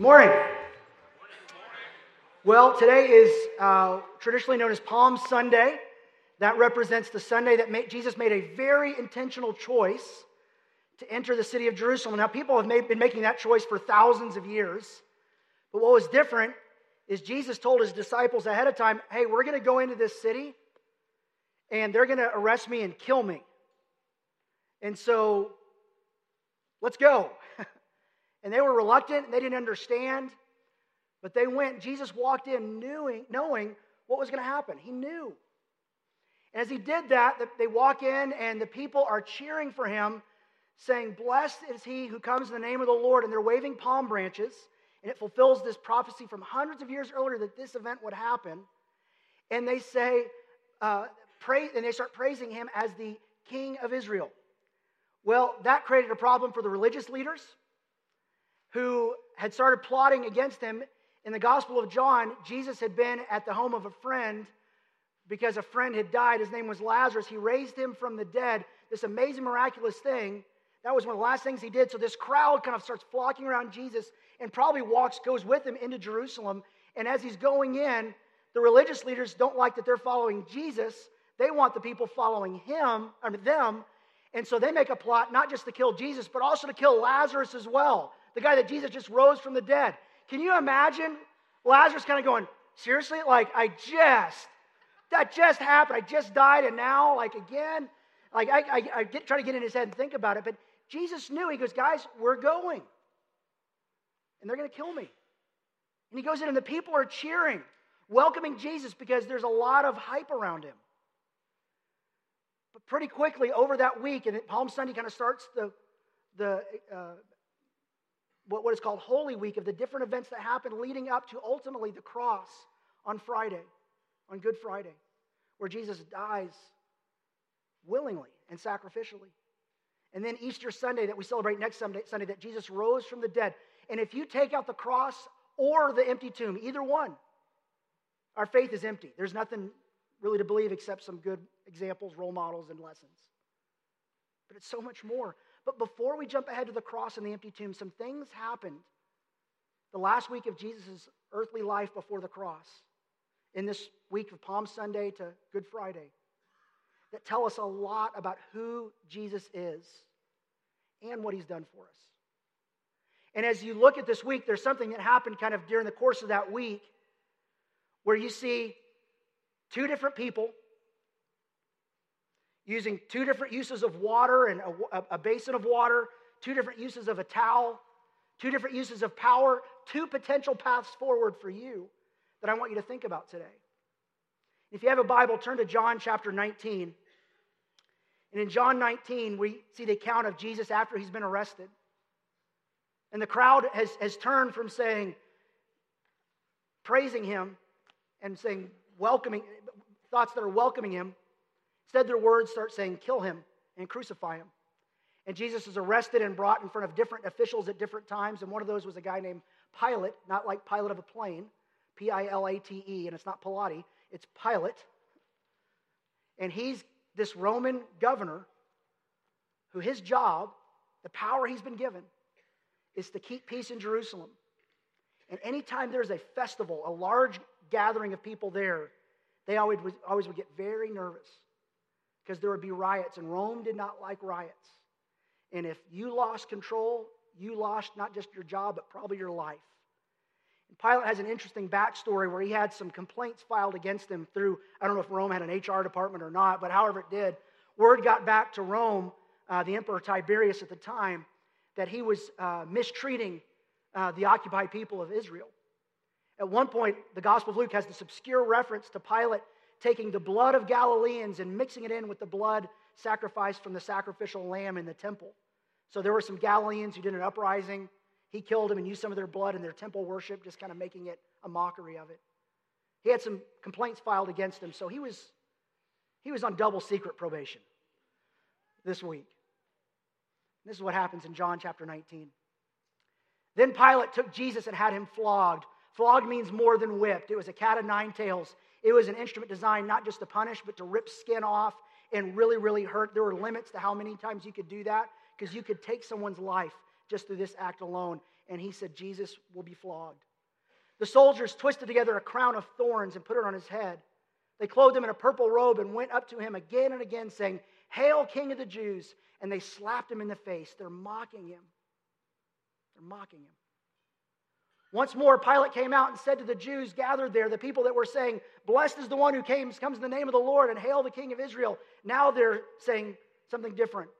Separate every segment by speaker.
Speaker 1: Morning. Well, today is uh, traditionally known as Palm Sunday. That represents the Sunday that made, Jesus made a very intentional choice to enter the city of Jerusalem. Now, people have made, been making that choice for thousands of years. But what was different is Jesus told his disciples ahead of time, hey, we're going to go into this city and they're going to arrest me and kill me. And so, let's go. And they were reluctant and they didn't understand. But they went, Jesus walked in knowing, knowing what was going to happen. He knew. And as he did that, they walk in and the people are cheering for him, saying, Blessed is he who comes in the name of the Lord. And they're waving palm branches. And it fulfills this prophecy from hundreds of years earlier that this event would happen. And they say, uh, pray, and they start praising him as the king of Israel. Well, that created a problem for the religious leaders who had started plotting against him. In the Gospel of John, Jesus had been at the home of a friend because a friend had died. His name was Lazarus. He raised him from the dead, this amazing, miraculous thing. That was one of the last things he did. So this crowd kind of starts flocking around Jesus and probably walks, goes with him into Jerusalem. And as he's going in, the religious leaders don't like that they're following Jesus. They want the people following him, I mean them. And so they make a plot not just to kill Jesus, but also to kill Lazarus as well, the guy that Jesus just rose from the dead. Can you imagine Lazarus kind of going, seriously? Like, I just, that just happened. I just died, and now, like, again? Like, I, I, I get, try to get in his head and think about it, but Jesus knew. He goes, guys, we're going. And they're going to kill me. And he goes in, and the people are cheering, welcoming Jesus because there's a lot of hype around him. But pretty quickly over that week, and Palm Sunday kind of starts the, the uh, what, what is called Holy Week of the different events that happen leading up to ultimately the cross on Friday, on Good Friday, where Jesus dies willingly and sacrificially. And then Easter Sunday that we celebrate next Sunday, Sunday that Jesus rose from the dead. And if you take out the cross or the empty tomb, either one, our faith is empty. There's nothing really to believe except some good examples, role models, and lessons. But it's so much more. But before we jump ahead to the cross and the empty tomb, some things happened the last week of Jesus' earthly life before the cross, in this week of Palm Sunday to Good Friday, that tell us a lot about who Jesus is and what he's done for us. And as you look at this week, there's something that happened kind of during the course of that week where you see two different people using two different uses of water and a, a, basin of water, two different uses of a towel, two different uses of power, two potential paths forward for you that I want you to think about today. If you have a Bible, turn to John chapter 19. And in John 19, we see the account of Jesus after he's been arrested. And the crowd has, has turned from saying, praising him and saying, welcoming, thoughts that are welcoming him. Instead, their words start saying, kill him and crucify him. And Jesus is arrested and brought in front of different officials at different times. And one of those was a guy named Pilate, not like pilot of a plane, P I L A T E, and it's not Pilate, it's Pilate. And he's this Roman governor who his job, the power he's been given, is to keep peace in Jerusalem. And anytime there's a festival, a large gathering of people there, they always, always would get very nervous because there would be riots, and Rome did not like riots. And if you lost control, you lost not just your job, but probably your life. And Pilate has an interesting backstory where he had some complaints filed against him through, I don't know if Rome had an HR department or not, but however it did, word got back to Rome, uh, the Emperor Tiberius at the time, that he was uh, mistreating uh, the occupied people of Israel. At one point, the Gospel of Luke has this obscure reference to Pilate taking the blood of Galileans and mixing it in with the blood sacrificed from the sacrificial lamb in the temple. So there were some Galileans who did an uprising. He killed them and used some of their blood in their temple worship, just kind of making it a mockery of it. He had some complaints filed against him, so he was, he was on double secret probation this week. This is what happens in John chapter 19. Then Pilate took Jesus and had him flogged. Flogged means more than whipped. It was a cat of nine tails. It was an instrument designed not just to punish, but to rip skin off and really, really hurt. There were limits to how many times you could do that because you could take someone's life just through this act alone. and he said, Jesus will be flogged. The soldiers twisted together a crown of thorns and put it on his head. They clothed him in a purple robe and went up to him again and again, saying, Hail, King of the Jews! And they slapped him in the face. They're mocking him. They're mocking him. Once more, Pilate came out and said to the Jews gathered there, the people that were saying, Blessed is the one who came, comes in the name of the Lord, and hail the King of Israel. Now they're saying something different.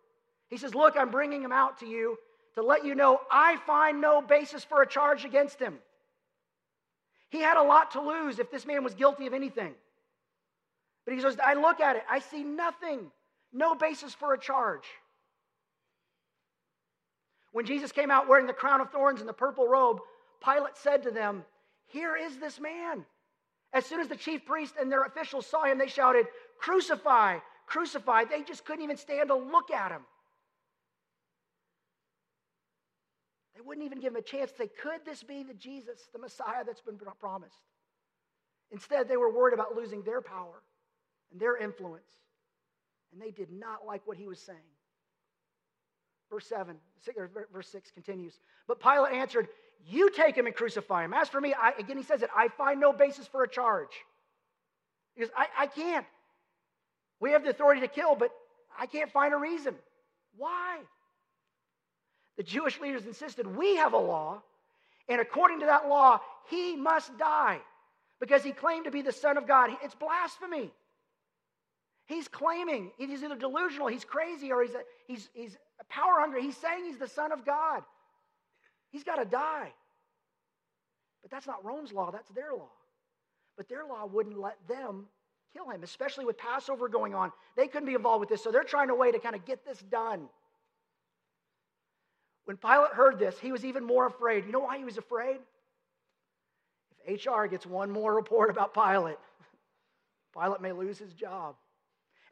Speaker 1: He says, Look, I'm bringing him out to you to let you know I find no basis for a charge against him. He had a lot to lose if this man was guilty of anything. But he says, I look at it, I see nothing, no basis for a charge. When Jesus came out wearing the crown of thorns and the purple robe, Pilate said to them, Here is this man. As soon as the chief priest and their officials saw him, they shouted, Crucify, crucify. They just couldn't even stand to look at him. They wouldn't even give him a chance to say, Could this be the Jesus, the Messiah that's been promised? Instead, they were worried about losing their power and their influence. And they did not like what he was saying. Verse 7, verse 6 continues. But Pilate answered, You take him and crucify him. As for me, I, again, he says it, I find no basis for a charge. Goes, I, I can't. We have the authority to kill, but I can't find a reason. Why? The Jewish leaders insisted, We have a law, and according to that law, he must die because he claimed to be the Son of God. It's blasphemy. He's claiming he's either delusional, he's crazy, or he's, a, he's, he's power hungry. He's saying he's the Son of God. He's got to die. But that's not Rome's law, that's their law. But their law wouldn't let them kill him, especially with Passover going on. They couldn't be involved with this, so they're trying a way to kind of get this done. When Pilate heard this, he was even more afraid. You know why he was afraid? If HR gets one more report about Pilate, Pilate may lose his job.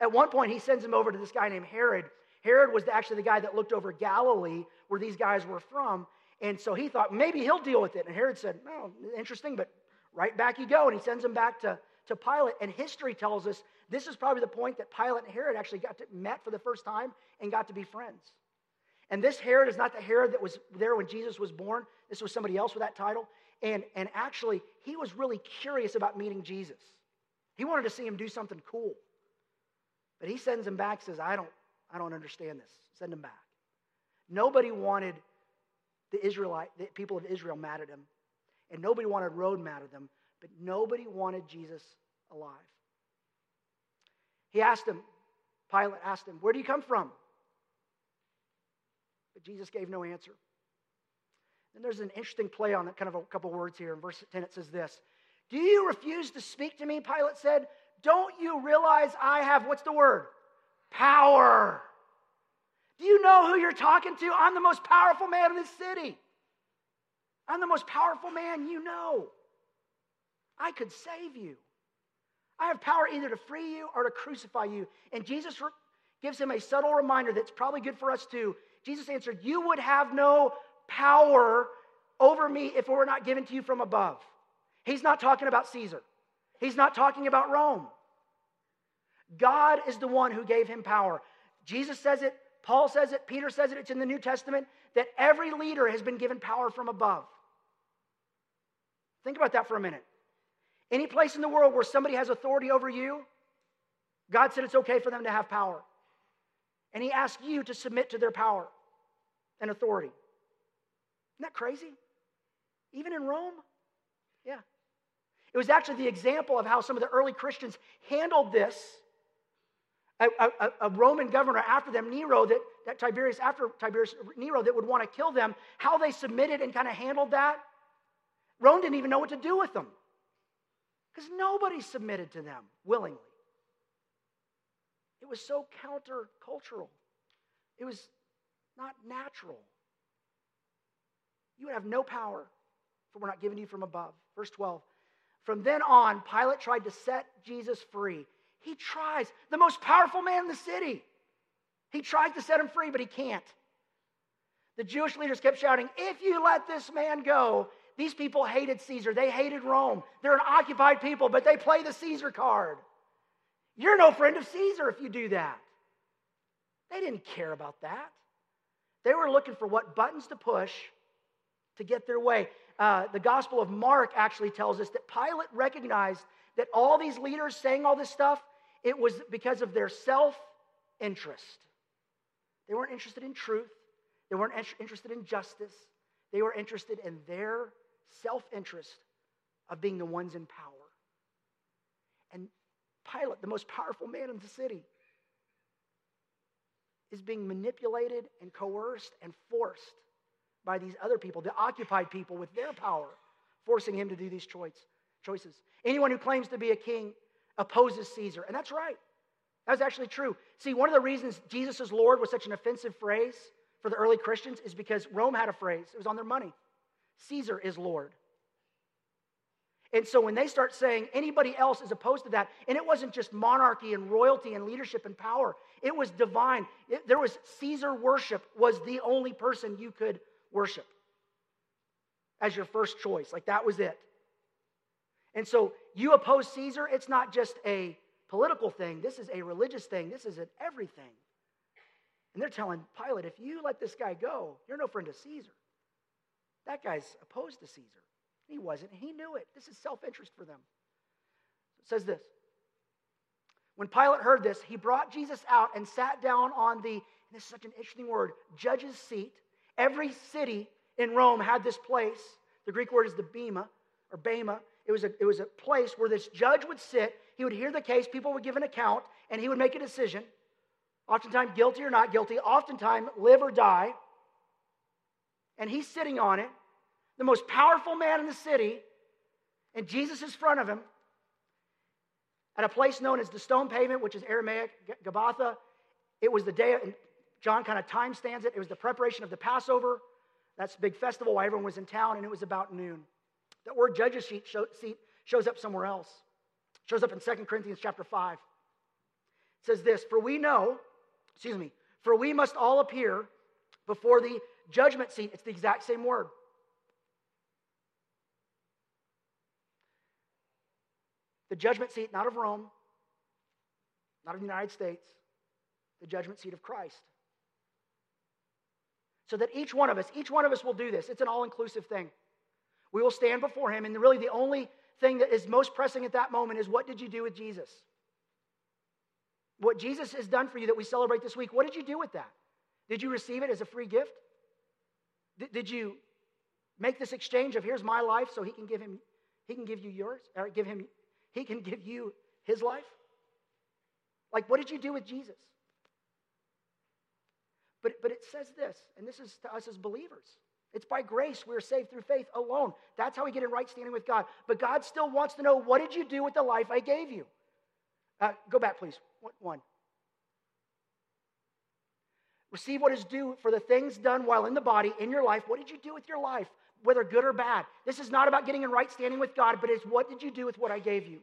Speaker 1: At one point, he sends him over to this guy named Herod. Herod was actually the guy that looked over Galilee, where these guys were from. And so he thought, maybe he'll deal with it. And Herod said, oh, interesting, but right back you go. And he sends him back to, to Pilate. And history tells us this is probably the point that Pilate and Herod actually got to met for the first time and got to be friends. And this Herod is not the Herod that was there when Jesus was born. This was somebody else with that title. And, and actually, he was really curious about meeting Jesus. He wanted to see him do something cool. But he sends him back, says, I don't, I don't understand this. Send him back. Nobody wanted the Israelite, the people of Israel mad at him. And nobody wanted Rome mad at them. But nobody wanted Jesus alive. He asked him, Pilate asked him, Where do you come from? But Jesus gave no answer. And there's an interesting play on it, kind of a couple words here. In verse 10, it says this Do you refuse to speak to me? Pilate said. Don't you realize I have, what's the word? Power. Do you know who you're talking to? I'm the most powerful man in this city. I'm the most powerful man you know. I could save you. I have power either to free you or to crucify you. And Jesus gives him a subtle reminder that's probably good for us too. Jesus answered, You would have no power over me if it were not given to you from above. He's not talking about Caesar. He's not talking about Rome. God is the one who gave him power. Jesus says it, Paul says it, Peter says it, it's in the New Testament that every leader has been given power from above. Think about that for a minute. Any place in the world where somebody has authority over you, God said it's okay for them to have power. And He asked you to submit to their power and authority. Isn't that crazy? Even in Rome? Yeah. It was actually the example of how some of the early Christians handled this. A, a, a, Roman governor after them, Nero, that, that Tiberius, after Tiberius, Nero, that would want to kill them, how they submitted and kind of handled that. Rome didn't even know what to do with them because nobody submitted to them willingly. It was so countercultural, it was not natural. You would have no power for we're not given you from above. Verse 12. From then on, Pilate tried to set Jesus free. He tries, the most powerful man in the city. He tries to set him free, but he can't. The Jewish leaders kept shouting, If you let this man go, these people hated Caesar. They hated Rome. They're an occupied people, but they play the Caesar card. You're no friend of Caesar if you do that. They didn't care about that. They were looking for what buttons to push to get their way. Uh, the Gospel of Mark actually tells us that Pilate recognized that all these leaders saying all this stuff, it was because of their self interest. They weren't interested in truth, they weren't interested in justice, they were interested in their self interest of being the ones in power. And Pilate, the most powerful man in the city, is being manipulated and coerced and forced by these other people, the occupied people with their power, forcing him to do these choices. Anyone who claims to be a king opposes Caesar. And that's right. That's actually true. See, one of the reasons Jesus is Lord was such an offensive phrase for the early Christians is because Rome had a phrase, it was on their money Caesar is Lord. And so when they start saying anybody else is opposed to that, and it wasn't just monarchy and royalty and leadership and power, it was divine. It, there was Caesar worship was the only person you could worship as your first choice. Like that was it. And so you oppose Caesar, it's not just a political thing, this is a religious thing, this is an everything. And they're telling Pilate, if you let this guy go, you're no friend of Caesar. That guy's opposed to Caesar. He wasn't. He knew it. This is self interest for them. It says this When Pilate heard this, he brought Jesus out and sat down on the, this is such an interesting word, judge's seat. Every city in Rome had this place. The Greek word is the bema or bema. It was, a, it was a place where this judge would sit. He would hear the case, people would give an account, and he would make a decision. Oftentimes, guilty or not guilty, oftentimes, live or die. And he's sitting on it the most powerful man in the city, and Jesus is in front of him at a place known as the stone pavement, which is Aramaic, Gabbatha. It was the day, John kind of time stands it. It was the preparation of the Passover. That's big festival while everyone was in town, and it was about noon. That word judge's seat, seat shows up somewhere else. It shows up in 2 Corinthians chapter 5. It says this, For we know, excuse me, for we must all appear before the judgment seat. It's the exact same word. The judgment seat, not of Rome, not of the United States, the judgment seat of Christ. So that each one of us, each one of us will do this. It's an all inclusive thing. We will stand before him, and really the only thing that is most pressing at that moment is what did you do with Jesus? What Jesus has done for you that we celebrate this week, what did you do with that? Did you receive it as a free gift? Did, did you make this exchange of here's my life so he can give him he can give you yours or give him he can give you his life? Like, what did you do with Jesus? But, but it says this, and this is to us as believers. It's by grace we are saved through faith alone. That's how we get in right standing with God. But God still wants to know what did you do with the life I gave you? Uh, go back, please. One. Receive what is due for the things done while in the body in your life. What did you do with your life? whether good or bad. This is not about getting in right standing with God, but it's what did you do with what I gave you?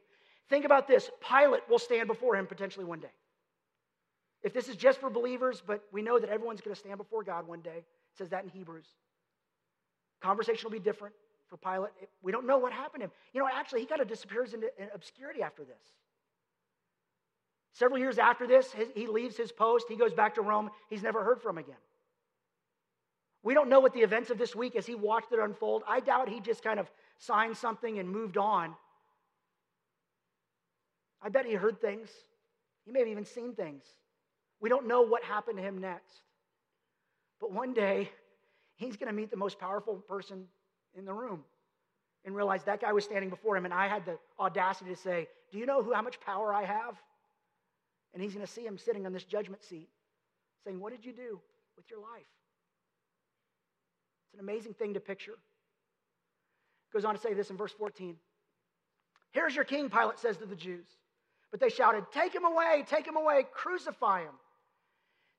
Speaker 1: Think about this Pilate will stand before him potentially one day. If this is just for believers, but we know that everyone's going to stand before God one day, it says that in Hebrews. Conversation will be different for Pilate. We don't know what happened to him. You know, actually, he kind of disappears into obscurity after this. Several years after this, he leaves his post, he goes back to Rome. He's never heard from again. We don't know what the events of this week as he watched it unfold. I doubt he just kind of signed something and moved on. I bet he heard things. He may have even seen things. We don't know what happened to him next. But one day, he's going to meet the most powerful person in the room and realize that guy was standing before him, and I had the audacity to say, Do you know who, how much power I have? And he's going to see him sitting on this judgment seat saying, What did you do with your life? It's an amazing thing to picture. Goes on to say this in verse 14. Here's your king, Pilate says to the Jews. But they shouted, Take him away, take him away, crucify him.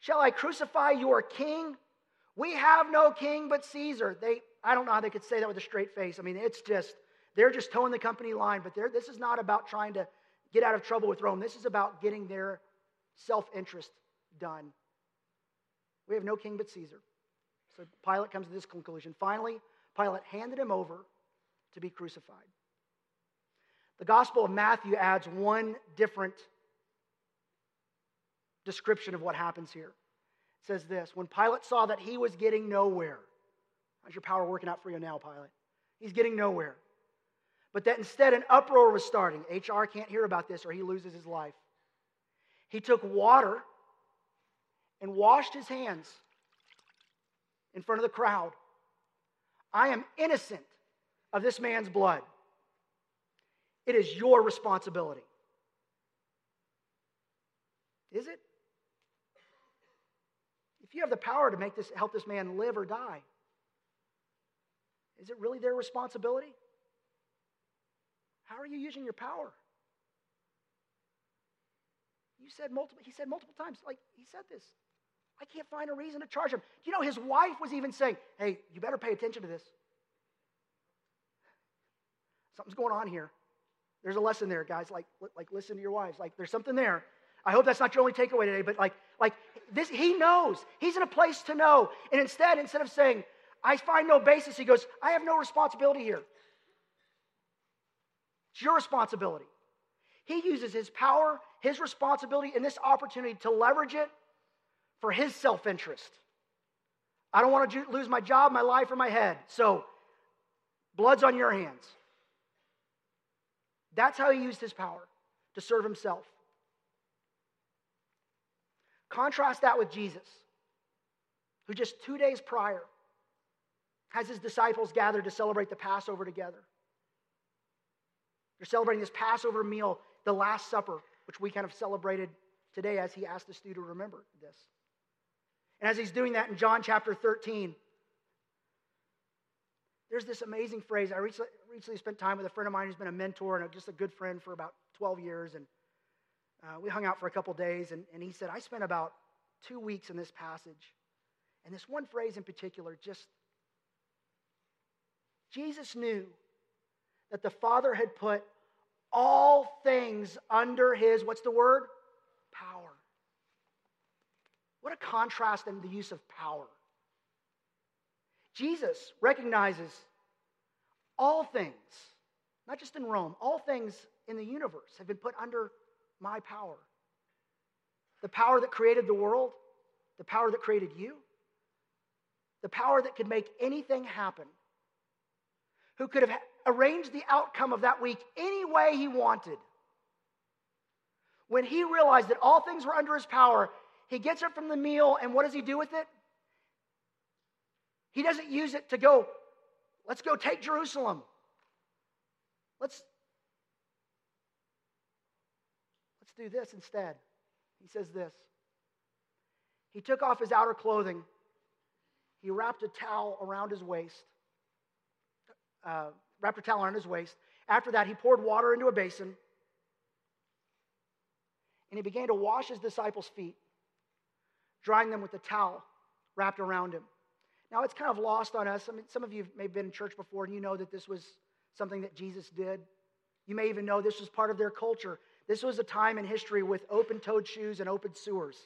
Speaker 1: Shall I crucify your king? We have no king but Caesar. They, I don't know how they could say that with a straight face. I mean, it's just, they're just toeing the company line, but this is not about trying to get out of trouble with Rome. This is about getting their self interest done. We have no king but Caesar. So Pilate comes to this conclusion. Finally, Pilate handed him over to be crucified. The Gospel of Matthew adds one different description of what happens here. It says this When Pilate saw that he was getting nowhere, How's your power working out for you now, Pilate? He's getting nowhere. But that instead an uproar was starting. HR can't hear about this or he loses his life. He took water and washed his hands in front of the crowd. I am innocent of this man's blood. It is your responsibility. Is it? You have the power to make this help this man live or die, is it really their responsibility? How are you using your power? You said multiple, he said multiple times, like he said this. I can't find a reason to charge him. You know, his wife was even saying, hey, you better pay attention to this. Something's going on here. There's a lesson there, guys. Like, like listen to your wives. Like, there's something there. I hope that's not your only takeaway today, but like, like this, he knows. He's in a place to know. And instead, instead of saying, I find no basis, he goes, I have no responsibility here. It's your responsibility. He uses his power, his responsibility, and this opportunity to leverage it for his self interest. I don't want to lose my job, my life, or my head. So, blood's on your hands. That's how he used his power to serve himself. Contrast that with Jesus, who just two days prior has his disciples gathered to celebrate the Passover together. They're celebrating this Passover meal, the Last Supper, which we kind of celebrated today as he asked us to remember this. And as he's doing that in John chapter 13, there's this amazing phrase. I recently, spent time with a friend of mine who's been a mentor and just a good friend for about 12 years. And uh, we hung out for a couple days. And, and he said, I spent about two weeks in this passage. And this one phrase in particular just, Jesus knew that the Father had put all things under his, what's the word? Power. What a contrast in the use of power. Jesus recognizes all things, not just in Rome, all things in the universe have been put under my power. The power that created the world, the power that created you, the power that could make anything happen, who could have arranged the outcome of that week any way he wanted. When he realized that all things were under his power, he gets up from the meal, and what does he do with it? He doesn't use it to go, let's go take Jerusalem. Let's, let's do this instead. He says this. He took off his outer clothing. He wrapped a towel around his waist. Uh, wrapped a towel around his waist. After that, he poured water into a basin and he began to wash his disciples' feet, drying them with the towel wrapped around him. Now, it's kind of lost on us. I mean, some of you may have been in church before and you know that this was something that Jesus did. You may even know this was part of their culture. This was a time in history with open toed shoes and open sewers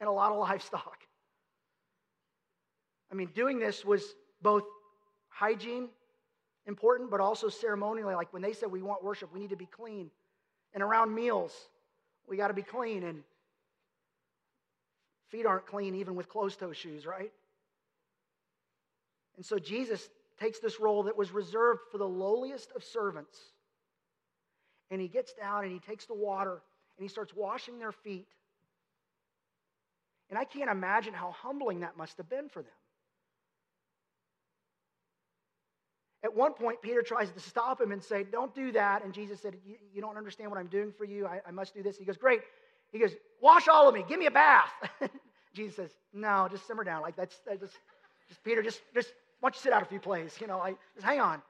Speaker 1: and a lot of livestock. I mean, doing this was both hygiene important, but also ceremonially. Like when they said we want worship, we need to be clean. And around meals, we got to be clean. And feet aren't clean even with closed toe shoes, right? And so Jesus takes this role that was reserved for the lowliest of servants. And he gets down and he takes the water and he starts washing their feet. And I can't imagine how humbling that must have been for them. At one point, Peter tries to stop him and say, Don't do that. And Jesus said, You don't understand what I'm doing for you. I, I must do this. He goes, Great. He goes, Wash all of me. Give me a bath. Jesus says, No, just simmer down. Like, that's, that just, just, Peter, just, just, why don't you sit out a few plays? You know, like, just hang on.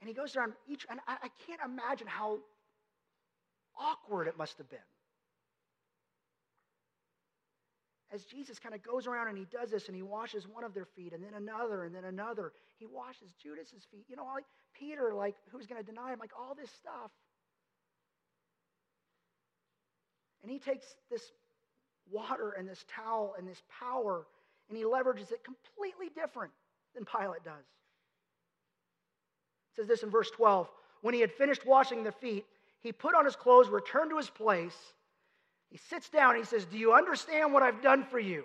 Speaker 1: And he goes around each, and I, I can't imagine how awkward it must have been. as Jesus kind of goes around and he does this and he washes one of their feet and then another and then another, he washes Judas's feet. You know, like Peter, like who's going to deny him, like all this stuff. And he takes this water and this towel and this power and he leverages it completely different than Pilate does. Says this in verse 12. When he had finished washing the feet, he put on his clothes, returned to his place. He sits down and he says, Do you understand what I've done for you?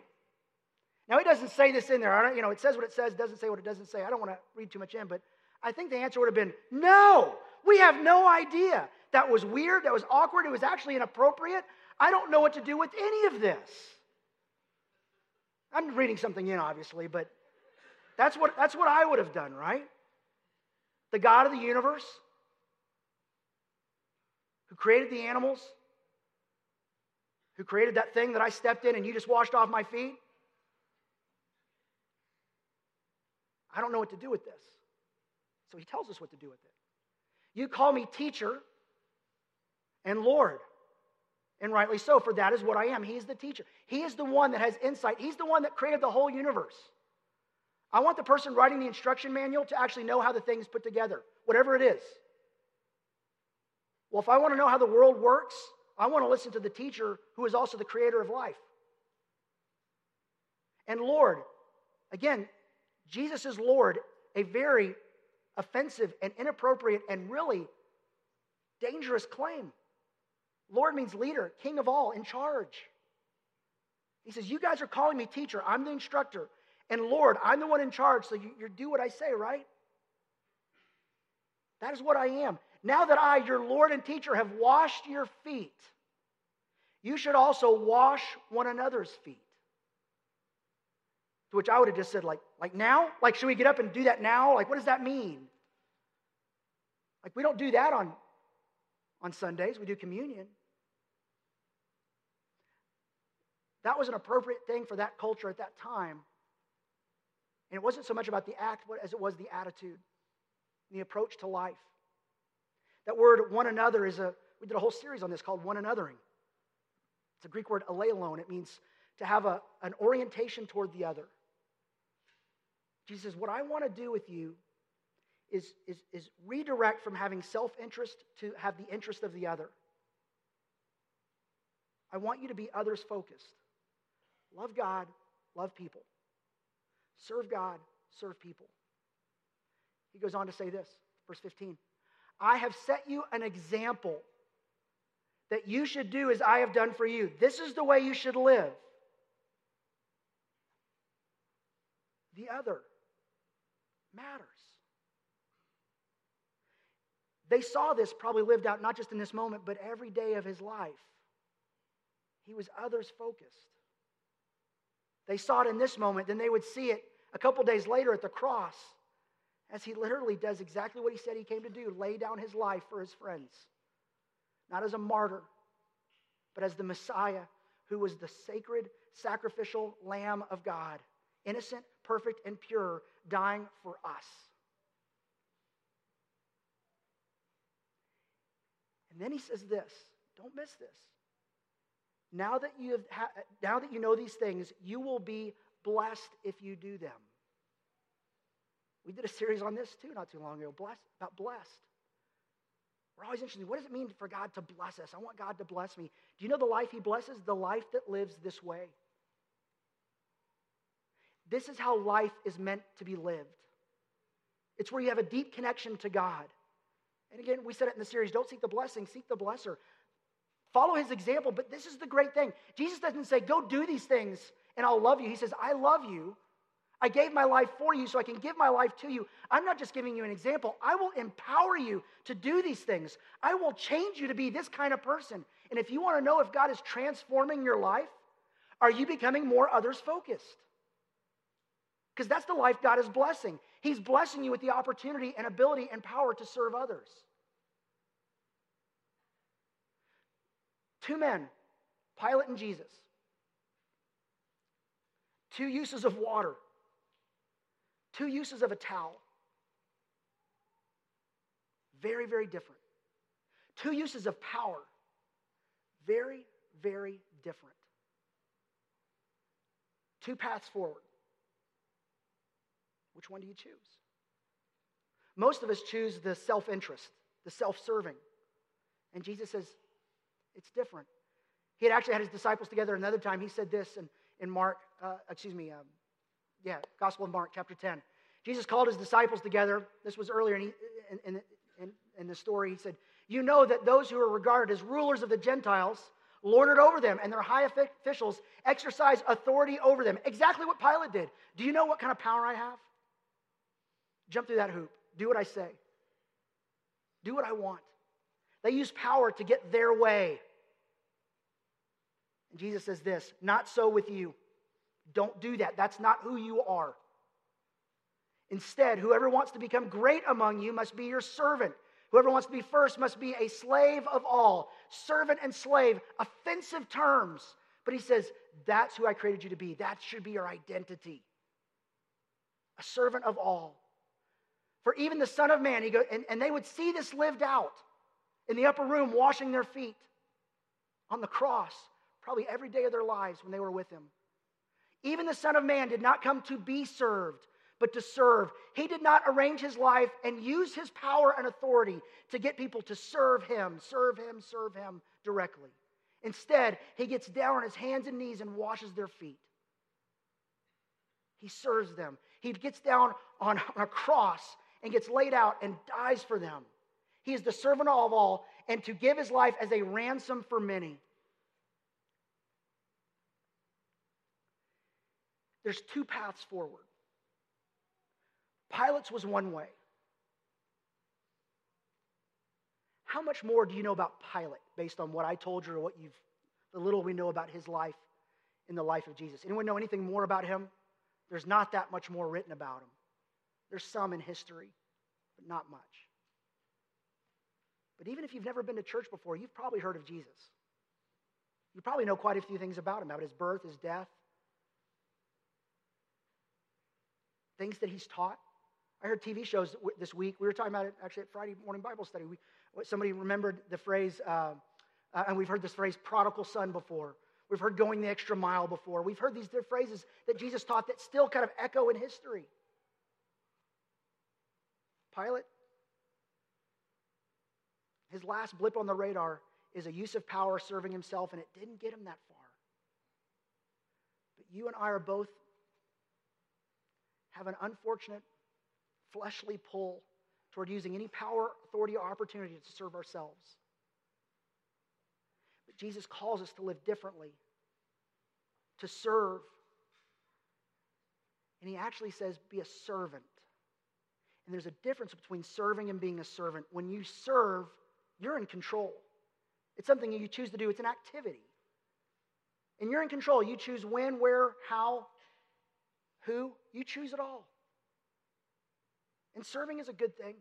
Speaker 1: Now, he doesn't say this in there. I don't, you know, it says what it says, doesn't say what it doesn't say. I don't want to read too much in, but I think the answer would have been no. We have no idea. That was weird. That was awkward. It was actually inappropriate. I don't know what to do with any of this. I'm reading something in, obviously, but that's what, that's what I would have done, right? The God of the universe, who created the animals, who created that thing that I stepped in and you just washed off my feet. I don't know what to do with this. So he tells us what to do with it. You call me teacher and Lord. And rightly so, for that is what I am. He's the teacher. He is the one that has insight. He's the one that created the whole universe. I want the person writing the instruction manual to actually know how the thing is put together, whatever it is. Well, if I want to know how the world works, I want to listen to the teacher who is also the creator of life. And Lord, again, Jesus is Lord, a very offensive and inappropriate and really dangerous claim. Lord means leader, king of all, in charge. He says, You guys are calling me teacher. I'm the instructor. And Lord, I'm the one in charge, so you, you do what I say, right? That is what I am. Now that I, your Lord and teacher, have washed your feet, you should also wash one another's feet. To which I would have just said, like, like now? Like, should we get up and do that now? Like, what does that mean? Like, we don't do that on, on Sundays, we do communion. That was an appropriate thing for that culture at that time. And it wasn't so much about the act as it was the attitude, the approach to life. That word one another is a, we did a whole series on this called one anothering. It's a Greek word allelon. It means to have a, an orientation toward the other. Jesus says, What I want to do with you is, is, is redirect from having self interest to have the interest of the other. I want you to be others focused. Love God, love people. Serve God, serve people. He goes on to say this, verse 15 I have set you an example that you should do as I have done for you. This is the way you should live. The other matters. They saw this probably lived out not just in this moment, but every day of his life. He was others focused. They saw it in this moment, then they would see it a couple days later at the cross as he literally does exactly what he said he came to do lay down his life for his friends. Not as a martyr, but as the Messiah who was the sacred sacrificial lamb of God, innocent, perfect, and pure, dying for us. And then he says this don't miss this. Now that you, have ha- now that you know these things, you will be blessed if you do them. We did a series on this too not too long ago, blessed, about blessed. We're always interested. What does it mean for God to bless us? I want God to bless me. Do you know the life He blesses? The life that lives this way. This is how life is meant to be lived. It's where you have a deep connection to God. And again, we said it in the series don't seek the blessing, seek the blesser. Follow his example, but this is the great thing. Jesus doesn't say, go do these things and I'll love you. He says, I love you. I gave my life for you so I can give my life to you. I'm not just giving you an example. I will empower you to do these things. I will change you to be this kind of person. And if you want to know if God is transforming your life, are you becoming more others focused? Because that's the life God is blessing. He's blessing you with the opportunity and ability and power to serve others. Two men, Pilate and Jesus. Two uses of water. Two uses of a towel. Very, very different. Two uses of power. Very, very different. Two paths forward. Which one do you choose? Most of us choose the self interest, the self serving. And Jesus says, it's different. He had actually had his disciples together another time. He said this in, in Mark, uh, excuse me, um, yeah, Gospel of Mark, chapter 10. Jesus called his disciples together. This was earlier in, in, in, in, in the story. He said, You know that those who are regarded as rulers of the Gentiles lord it over them, and their high officials exercise authority over them. Exactly what Pilate did. Do you know what kind of power I have? Jump through that hoop. Do what I say. Do what I want. They use power to get their way. And Jesus says this Not so with you. Don't do that. That's not who you are. Instead, whoever wants to become great among you must be your servant. Whoever wants to be first must be a slave of all. Servant and slave, offensive terms. But he says, that's who I created you to be. That should be your identity. A servant of all. For even the Son of Man, he go, and, and they would see this lived out in the upper room, washing their feet on the cross, probably every day of their lives when they were with him. Even the Son of Man did not come to be served, but to serve. He did not arrange his life and use his power and authority to get people to serve him, serve him, serve him directly. Instead, he gets down on his hands and knees and washes their feet. He serves them. He gets down on a cross and gets laid out and dies for them. He is the servant of all and to give his life as a ransom for many. There's two paths forward. Pilate's was one way. How much more do you know about Pilate based on what I told you or what you've, the little we know about his life in the life of Jesus? Anyone know anything more about him? There's not that much more written about him. There's some in history, but not much. But even if you've never been to church before, you've probably heard of Jesus. You probably know quite a few things about him, about his birth, his death, things that he's taught. I heard TV shows this week. We were talking about it actually at Friday morning Bible study. We, somebody remembered the phrase, uh, uh, and we've heard this phrase, prodigal son, before. We've heard going the extra mile before. We've heard these different phrases that Jesus taught that still kind of echo in history. Pilate, his last blip on the radar is a use of power serving himself, and it didn't get him that far. But you and I are both have an unfortunate fleshly pull toward using any power, authority, or opportunity to serve ourselves. But Jesus calls us to live differently, to serve. And he actually says, be a servant. And there's a difference between serving and being a servant. When you serve, you're in control. It's something you choose to do, it's an activity. And you're in control. You choose when, where, how, who. You choose it all. And serving is a good thing,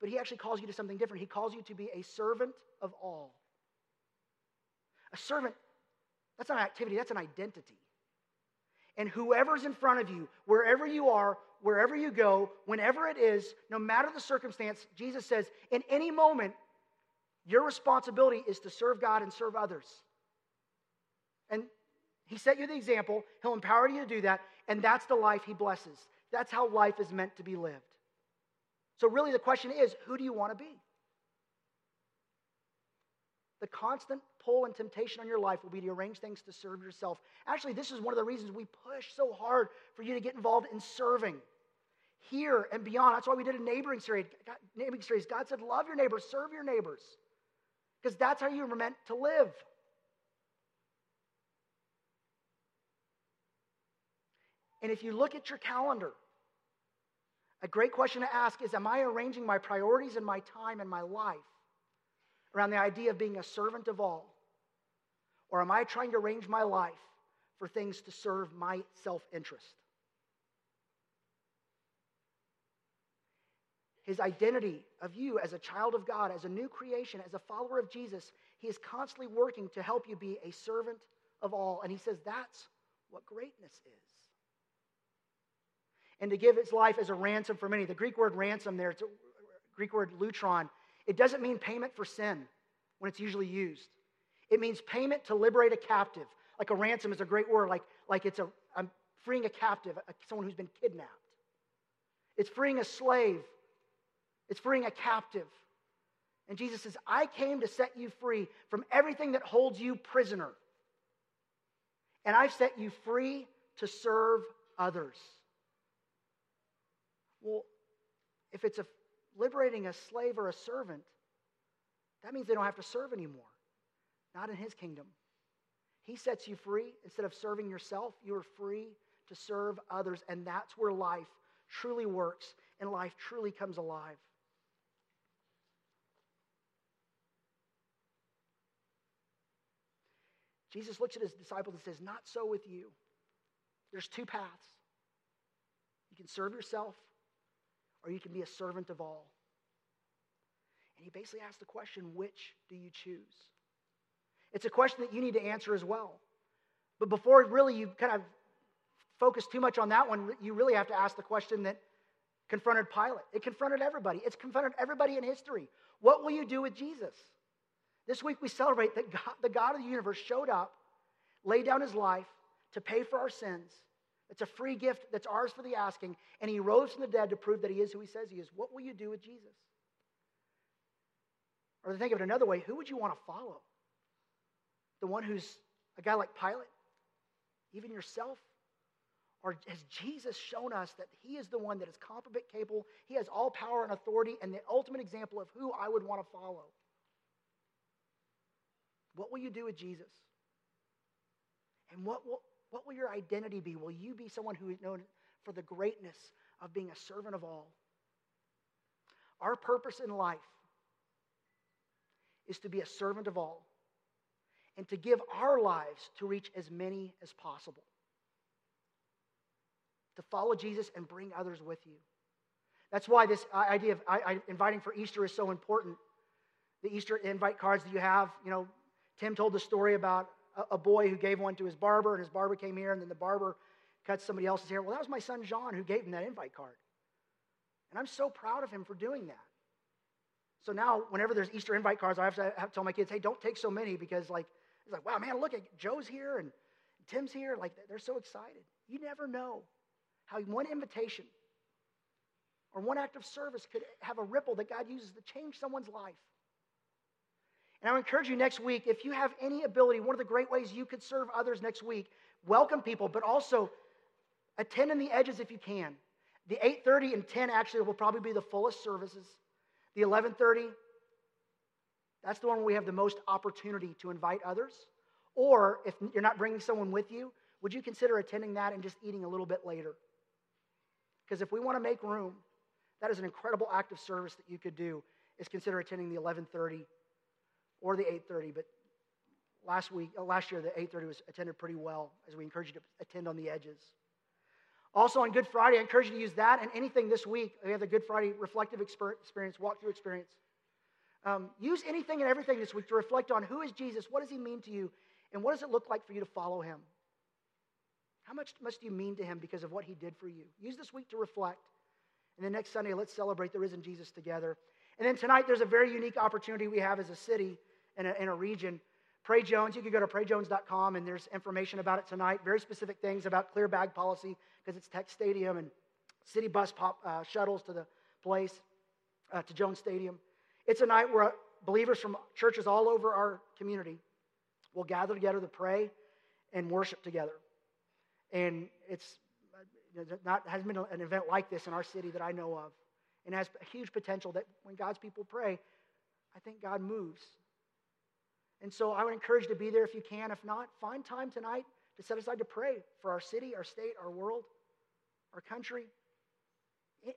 Speaker 1: but he actually calls you to something different. He calls you to be a servant of all. A servant, that's not an activity, that's an identity. And whoever's in front of you, wherever you are, wherever you go, whenever it is, no matter the circumstance, Jesus says, in any moment, your responsibility is to serve God and serve others. And He set you the example, He'll empower you to do that, and that's the life He blesses. That's how life is meant to be lived. So, really, the question is who do you want to be? The constant pull and temptation on your life will be to arrange things to serve yourself. Actually, this is one of the reasons we push so hard for you to get involved in serving here and beyond. That's why we did a neighboring series. God, neighboring series. God said, Love your neighbors, serve your neighbors, because that's how you were meant to live. And if you look at your calendar, a great question to ask is Am I arranging my priorities and my time and my life around the idea of being a servant of all? Or am I trying to arrange my life for things to serve my self interest? His identity of you as a child of God, as a new creation, as a follower of Jesus, he is constantly working to help you be a servant of all. And he says that's what greatness is and to give his life as a ransom for many. The Greek word ransom there, it's a Greek word lutron. It doesn't mean payment for sin when it's usually used. It means payment to liberate a captive. Like a ransom is a great word, like, like it's a, I'm freeing a captive, someone who's been kidnapped. It's freeing a slave. It's freeing a captive. And Jesus says, I came to set you free from everything that holds you prisoner. And I've set you free to serve others. Well, if it's a liberating a slave or a servant, that means they don't have to serve anymore. Not in his kingdom. He sets you free. Instead of serving yourself, you are free to serve others. And that's where life truly works and life truly comes alive. Jesus looks at his disciples and says, Not so with you. There's two paths. You can serve yourself, or you can be a servant of all. And he basically asks the question, which do you choose? It's a question that you need to answer as well. But before really you kind of focus too much on that one, you really have to ask the question that confronted Pilate. It confronted everybody. It's confronted everybody in history. What will you do with Jesus? This week we celebrate that God, the God of the universe showed up, laid down his life to pay for our sins. It's a free gift that's ours for the asking, and he rose from the dead to prove that he is who he says he is. What will you do with Jesus? Or to think of it another way, who would you want to follow? The one who's a guy like Pilate? Even yourself? Or has Jesus shown us that he is the one that is competent, capable, he has all power and authority, and the ultimate example of who I would want to follow? What will you do with Jesus? And what will, what will your identity be? Will you be someone who is known for the greatness of being a servant of all? Our purpose in life is to be a servant of all and to give our lives to reach as many as possible. To follow Jesus and bring others with you. That's why this idea of inviting for Easter is so important. The Easter invite cards that you have, you know, Tim told the story about a, a boy who gave one to his barber, and his barber came here, and then the barber cut somebody else's hair. Well, that was my son John who gave him that invite card. And I'm so proud of him for doing that. So now, whenever there's Easter invite cards, I have to, have to tell my kids, hey, don't take so many because, like, it's like, wow, man, look at Joe's here and Tim's here. Like, they're so excited. You never know how one invitation or one act of service could have a ripple that God uses to change someone's life. And I encourage you next week, if you have any ability, one of the great ways you could serve others next week, welcome people, but also attend in the edges if you can. The 8:30 and 10 actually will probably be the fullest services. The 11:30, that's the one where we have the most opportunity to invite others. Or if you're not bringing someone with you, would you consider attending that and just eating a little bit later? Because if we want to make room, that is an incredible act of service that you could do. Is consider attending the 11:30 or the 8:30. But last week, uh, last year, the 8:30 was attended pretty well, as we encourage you to attend on the edges. Also on Good Friday, I encourage you to use that and anything this week. We have the Good Friday reflective experience, walkthrough experience. Um, use anything and everything this week to reflect on who is Jesus, what does he mean to you, and what does it look like for you to follow him? How much must you mean to him because of what he did for you? Use this week to reflect. And then next Sunday, let's celebrate the risen Jesus together. And then tonight, there's a very unique opportunity we have as a city in a, in a region. Pray Jones, you can go to prayjones.com and there's information about it tonight. Very specific things about clear bag policy because it's Tech Stadium and Citibus pop, uh, shuttles to the place, uh, to Jones Stadium. It's a night where believers from churches all over our community will gather together to pray and worship together. And it's not hasn't been an event like this in our city that I know of, and has a huge potential that when God's people pray, I think God moves and so I would encourage you to be there if you can. If not, find time tonight to set aside to pray for our city, our state, our world, our country,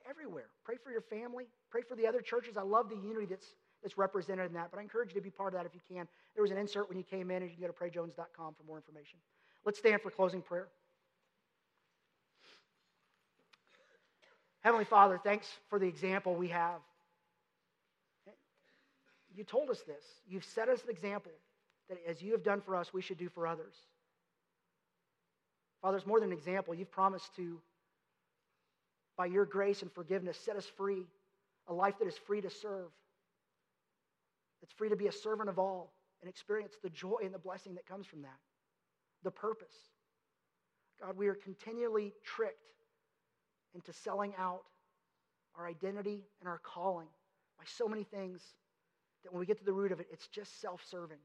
Speaker 1: everywhere. Pray for your family. Pray for the other churches. I love the unity that's, that's represented in that, but I encourage you to be part of that if you can. There was an insert when you came in, and you can go to prayjones.com for more information. Let's stand for closing prayer. Heavenly Father, thanks for the example we have you told us this. You've set us an example that as you have done for us, we should do for others. Father, it's more than an example. You've promised to, by your grace and forgiveness, set us free, a life that is free to serve, that's free to be a servant of all and experience the joy and the blessing that comes from that, the purpose. God, we are continually tricked into selling out our identity and our calling by so many things that when we get to the root of it, it's just self serving.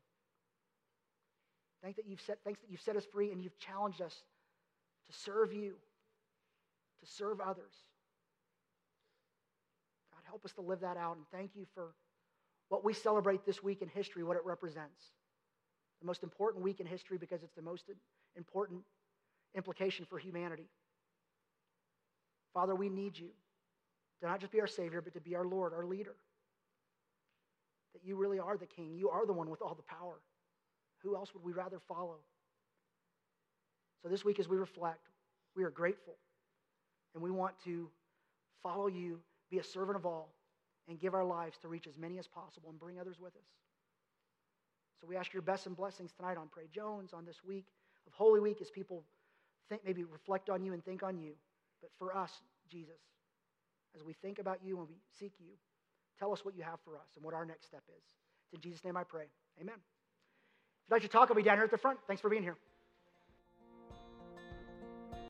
Speaker 1: Thank that you've set, thanks that you've set us free and you've challenged us to serve you, to serve others. God, help us to live that out. And thank you for what we celebrate this week in history, what it represents the most important week in history because it's the most important implication for humanity. Father, we need you to not just be our Savior, but to be our Lord, our leader. That you really are the King. You are the one with all the power. Who else would we rather follow? So this week, as we reflect, we are grateful and we want to follow you, be a servant of all, and give our lives to reach as many as possible and bring others with us. So we ask your best and blessings tonight on Pray Jones, on this week of Holy Week, as people think, maybe reflect on you and think on you. But for us, Jesus, as we think about you and we seek you, tell us what you have for us and what our next step is. It's in Jesus' name I pray. Amen. If you'd like to talk, I'll be down here at the front. Thanks for being here.